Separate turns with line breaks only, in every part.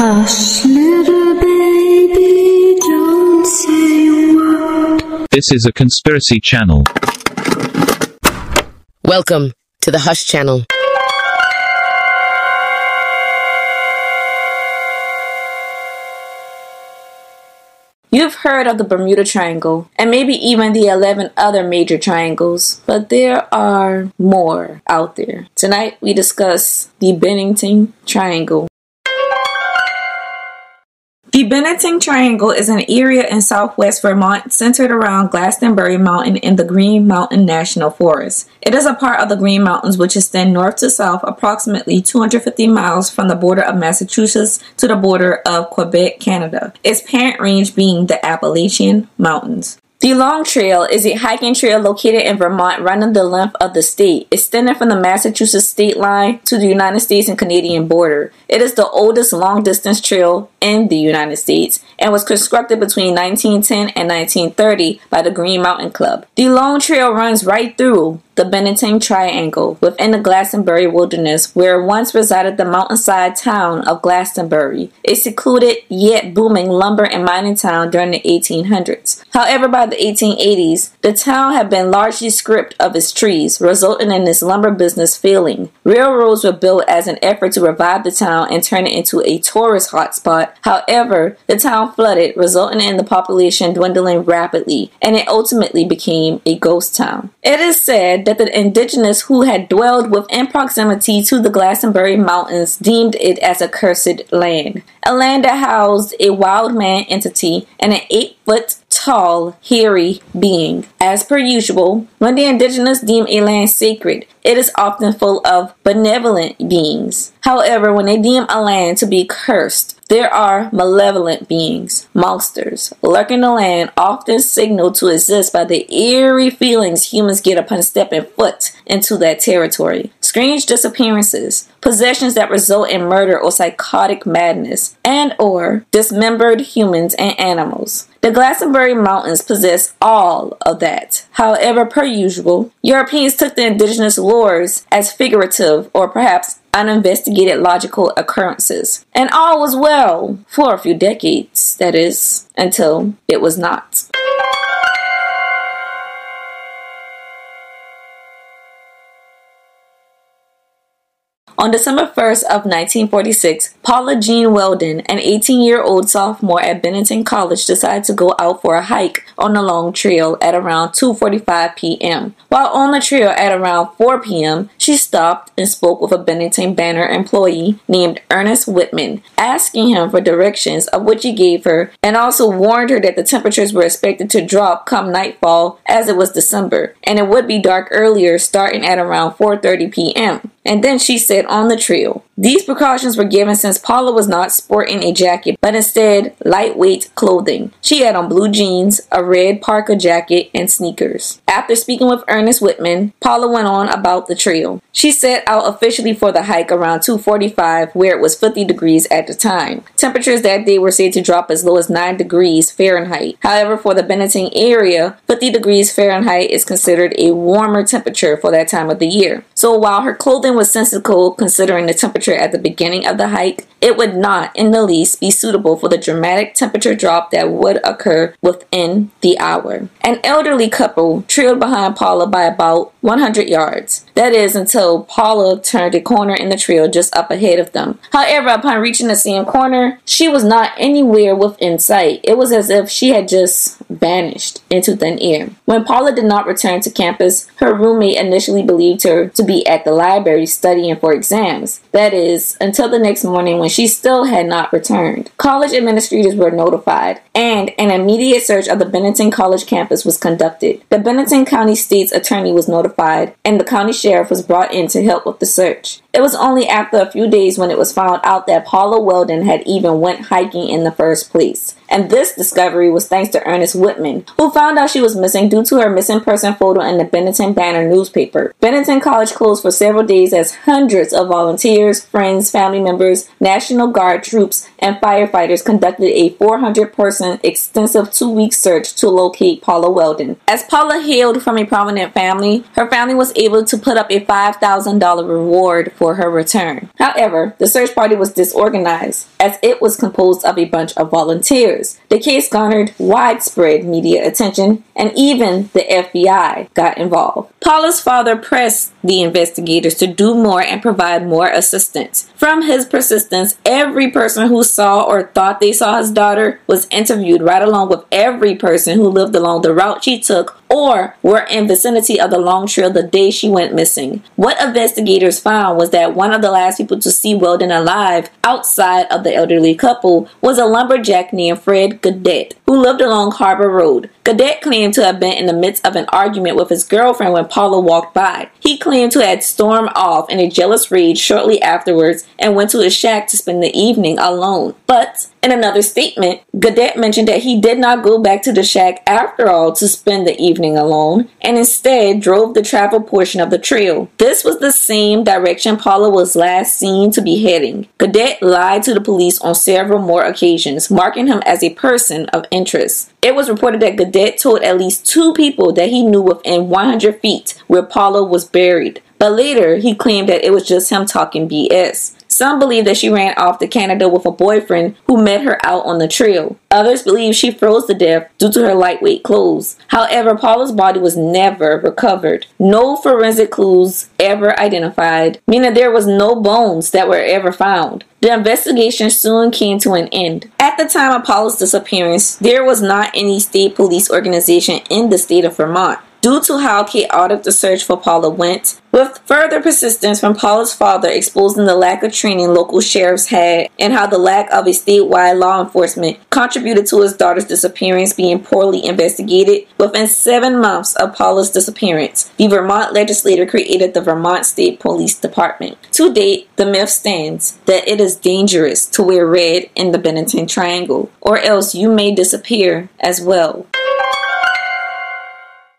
Hush, little baby, don't say a word.
This is a conspiracy channel.
Welcome to the Hush Channel.
You've heard of the Bermuda Triangle and maybe even the 11 other major triangles, but there are more out there. Tonight we discuss the Bennington Triangle. The Bennington Triangle is an area in southwest Vermont centered around Glastenbury Mountain in the Green Mountain National Forest. It is a part of the Green Mountains which extend north to south approximately 250 miles from the border of Massachusetts to the border of Quebec, Canada, its parent range being the Appalachian Mountains. The Long Trail is a hiking trail located in Vermont running the length of the state, extending from the Massachusetts state line to the United States and Canadian border. It is the oldest long distance trail in the United States and was constructed between 1910 and 1930 by the Green Mountain Club. The Long Trail runs right through the Bennington Triangle within the Glastenbury Wilderness, where once resided the mountainside town of Glastenbury, a secluded yet booming lumber and mining town during the 1800s. However, by the 1880s, the town had been largely stripped of its trees, resulting in its lumber business failing. Railroads were built as an effort to revive the town and turn it into a tourist hotspot. However, the town flooded, resulting in the population dwindling rapidly, and it ultimately became a ghost town. It is said that the indigenous who had dwelled within proximity to the Glastenbury Mountains deemed it as a cursed land, a land that housed a wild man entity and an eight foot tall, hairy being. As per usual, when the indigenous deem a land sacred, it is often full of benevolent beings. However, when they deem a land to be cursed, there are malevolent beings, monsters, lurking the land, often signaled to exist by the eerie feelings humans get upon stepping foot into that territory. Strange disappearances, possessions that result in murder or psychotic madness, and or dismembered humans and animals. The Glastenbury Mountains possess all of that. However, per usual, Europeans took the indigenous lores as figurative or perhaps uninvestigated logical occurrences. And all was well for a few decades, that is, until it was not. On December 1st of 1946, Paula Jean Welden, an 18-year-old sophomore at Bennington College, decided to go out for a hike on the Long Trail at around 2:45 p.m. While on the trail at around 4 p.m., she stopped and spoke with a Bennington Banner employee named Ernest Whitman, asking him for directions of which he gave her and also warned her that the temperatures were expected to drop come nightfall as it was December and it would be dark earlier starting at around 4:30 p.m. And then she said on the trail. These precautions were given since Paula was not sporting a jacket, but instead lightweight clothing. She had on blue jeans, a red parka jacket, and sneakers. After speaking with Ernest Whitman, Paula went on about the trail. She set out officially for the hike around 2:45, where it was 50 degrees at the time. Temperatures that day were said to drop as low as 9 degrees Fahrenheit. However, for the Bennington area, 50 degrees Fahrenheit is considered a warmer temperature for that time of the year. So while her clothing was sensible considering the temperature at the beginning of the hike, it would not in the least be suitable for the dramatic temperature drop that would occur within the hour. An elderly couple trailed behind Paula by about 100 yards. That is until Paula turned a corner in the trail just up ahead of them. However, upon reaching the same corner, she was not anywhere within sight. It was as if she had just vanished into thin air. When Paula did not return to campus, her roommate initially believed her to be at the library studying for exams. That is, until the next morning when she still had not returned. College administrators were notified, and an immediate search of the Bennington College campus was conducted. The Bennington County State's attorney was notified, and the county sheriff was brought in to help with the search. It was only after a few days when it was found out that Paula Welden had even went hiking in the first place. And this discovery was thanks to Ernest Whitman, who found out she was missing due to her missing person photo in the Bennington Banner newspaper. Bennington College closed for several days as hundreds of volunteers, friends, family members, National Guard troops, and firefighters conducted a 400 person extensive two week search to locate Paula Welden. As Paula hailed from a prominent family, her family was able to put up a $5,000 reward for her return. However, the search party was disorganized as it was composed of a bunch of volunteers. The case garnered widespread media attention and even the FBI got involved. Paula's father pressed the investigators to do more and provide more assistance. From his persistence, every person who saw or thought they saw his daughter was interviewed right along with every person who lived along the route she took or were in vicinity of the long trail the day she went missing. What investigators found was that one of the last people to see Welden alive outside of the elderly couple was a lumberjack named Fred Gadet, who lived along Harbor Road. Gadet claimed to have been in the midst of an argument with his girlfriend when Paula walked by. He claimed to have stormed off in a jealous rage shortly afterwards and went to his shack to spend the evening alone. But in another statement, Gadet mentioned that he did not go back to the shack after all to spend the evening alone and instead drove the travel portion of the trail. This was the same direction Paula was last seen to be heading. Gadet lied to the police on several more occasions, marking him as a person of interest. It was reported that Gadet told at least two people that he knew within 100 feet where Paula was buried, but later he claimed that it was just him talking BS. Some believe that she ran off to Canada with a boyfriend who met her out on the trail. Others believe she froze to death due to her lightweight clothes. However, Paula's body was never recovered. No forensic clues ever identified, meaning there was no bones that were ever found. The investigation soon came to an end. At the time of Paula's disappearance, there was not any state police organization in the state of Vermont. Due to how chaotic the search for Paula went, with further persistence from Paula's father exposing the lack of training local sheriffs had and how the lack of a statewide law enforcement contributed to his daughter's disappearance being poorly investigated, within seven months of Paula's disappearance, the Vermont legislator created the Vermont State Police Department. To date, the myth stands that it is dangerous to wear red in the Bennington Triangle, or else you may disappear as well.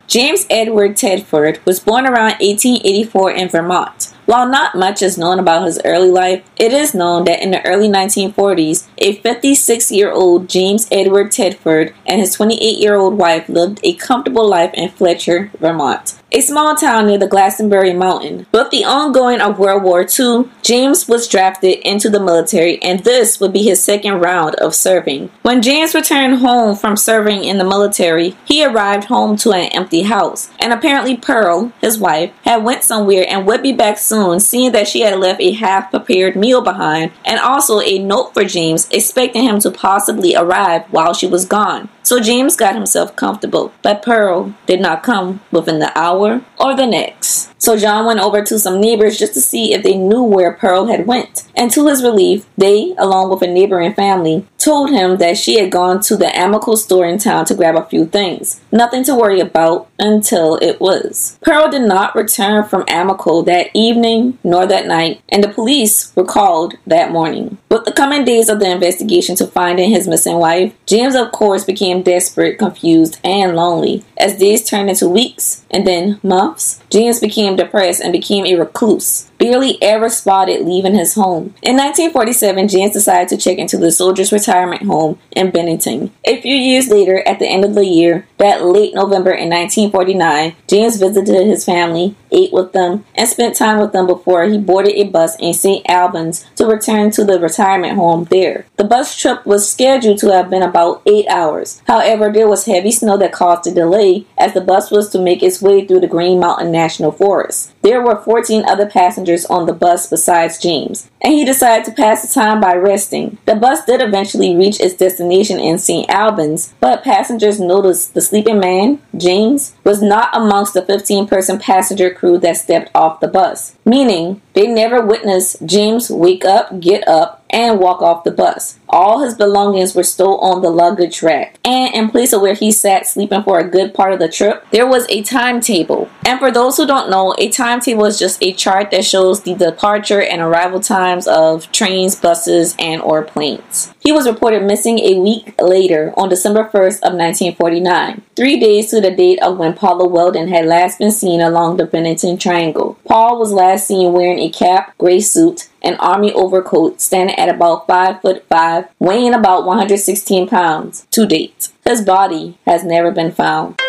James Edward Tedford was born around 1884 in Vermont. While not much is known about his early life, it is known that in the early 1940s, a 56 year old James Edward Tedford and his 28 year old wife lived a comfortable life in Fletcher, Vermont, a small town near the Glastenbury Mountain. With the ongoing of World War II, James was drafted into the military, and this would be his second round of serving. When James returned home from serving in the military, he arrived home to an empty house, and apparently Pearl, his wife, had went somewhere and would be back soon soon, seeing that she had left a half prepared meal behind and also a note for James, expecting him to possibly arrive while she was gone. So James got himself comfortable, but Pearl did not come within the hour or the next. So John went over to some neighbors just to see if they knew where Pearl had went. And to his relief, they, along with a neighboring family, told him that she had gone to the Amical store in town to grab a few things. Nothing to worry about until it was. Pearl did not return from Amical that evening nor that night, and the police were called that morning. With the coming days of the investigation to finding his missing wife, James of course became desperate, confused, and lonely. As days turned into weeks and then months, James became depressed and became a recluse, barely ever spotted leaving his home. In 1947, James decided to check into the Soldiers Retirement Home in Bennington. A few years later, at the end of the year, that late November in 1949, James visited his family, ate with them, and spent time with them before he boarded a bus in St. Albans to return to the retirement home there. The bus trip was scheduled to have been about eight hours. However, there was heavy snow that caused a delay as the bus was to make its way through the Green Mountain National Forest. There were 14 other passengers on the bus besides James, and he decided to pass the time by resting. The bus did eventually reach its destination in St. Albans, but passengers noticed the sleeping man, James, was not amongst the 15 person passenger crew that stepped off the bus, meaning they never witnessed James wake up, get up, and walk off the bus. All his belongings were still on the luggage rack, and in place of where he sat sleeping for a good part of the trip, there was a timetable. And for those who don't know, a timetable is just a chart that shows the departure and arrival times of trains, buses, and or planes. He was reported missing a week later on December 1st of 1949, three days to the date of when Paula Welden had last been seen along the Bennington Triangle. Paul was last seen wearing a cap, gray suit, an army overcoat, standing at about 5 foot 5, weighing about 116 pounds to date. His body has never been found.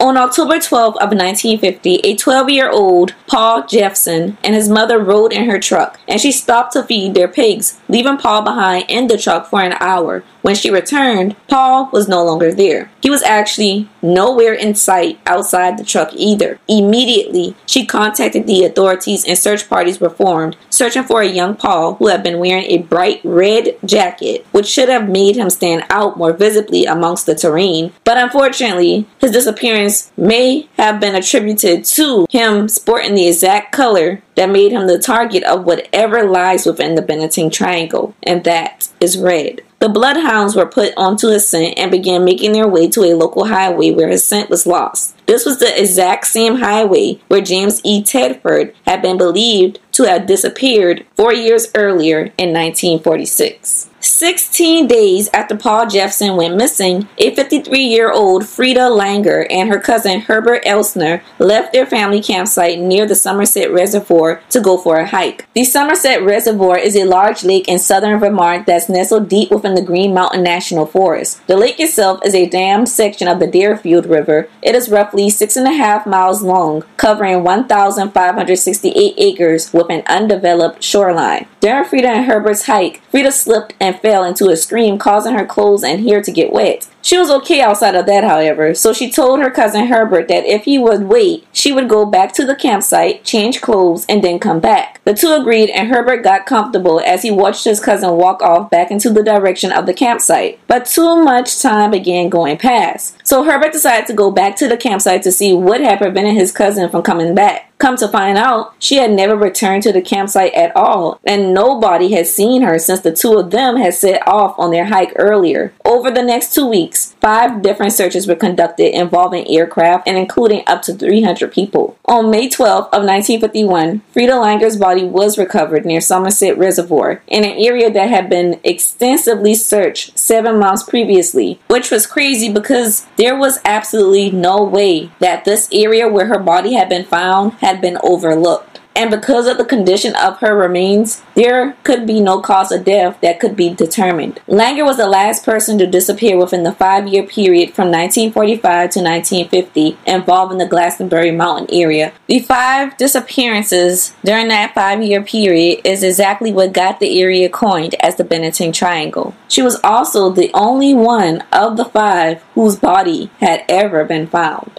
On October 12 of 1950, a 12-year-old Paul Jepson and his mother rode in her truck, and she stopped to feed their pigs, leaving Paul behind in the truck for an hour. When she returned, Paul was no longer there. He was actually nowhere in sight outside the truck either. Immediately, she contacted the authorities and search parties were formed, searching for a young Paul who had been wearing a bright red jacket, which should have made him stand out more visibly amongst the terrain. But unfortunately, his disappearance may have been attributed to him sporting the exact color that made him the target of whatever lies within the Bennington Triangle, and that is red. The bloodhounds were put onto his scent and began making their way to a local highway where his scent was lost. This was the exact same highway where James E. Tedford had been believed to have disappeared four years earlier in 1946. 16 days after Paul Jepson went missing, a 53 year old Frida Langer and her cousin Herbert Elsner left their family campsite near the Somerset Reservoir to go for a hike. The Somerset Reservoir is a large lake in southern Vermont that's nestled deep within the Green Mountain National Forest. The lake itself is a dammed section of the Deerfield River. It is roughly six and a half miles long, covering 1,568 acres with an undeveloped shoreline. During Frida and Herbert's hike, Frida slipped and fell into a stream, causing her clothes and hair to get wet. She was okay outside of that, however, so she told her cousin Herbert that if he would wait, she would go back to the campsite, change clothes, and then come back. The two agreed, and Herbert got comfortable as he watched his cousin walk off back into the direction of the campsite. But too much time began going past, so Herbert decided to go back to the campsite to see what had prevented his cousin from coming back. Come to find out, she had never returned to the campsite at all, and nobody had seen her since the two of them had set off on their hike earlier. Over the next two weeks, five different searches were conducted involving aircraft and including up to 300 people. On May 12 of 1951, Frida Langer's body was recovered near Somerset Reservoir in an area that had been extensively searched seven months previously, which was crazy because there was absolutely no way that this area where her body had been found had had been overlooked. And because of the condition of her remains, there could be no cause of death that could be determined. Langer was the last person to disappear within the five year period from 1945 to 1950 involving the Glastenbury Mountain area. The five disappearances during that five year period is exactly what got the area coined as the Bennington Triangle. She was also the only one of the five whose body had ever been found.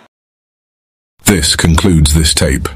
This concludes this tape.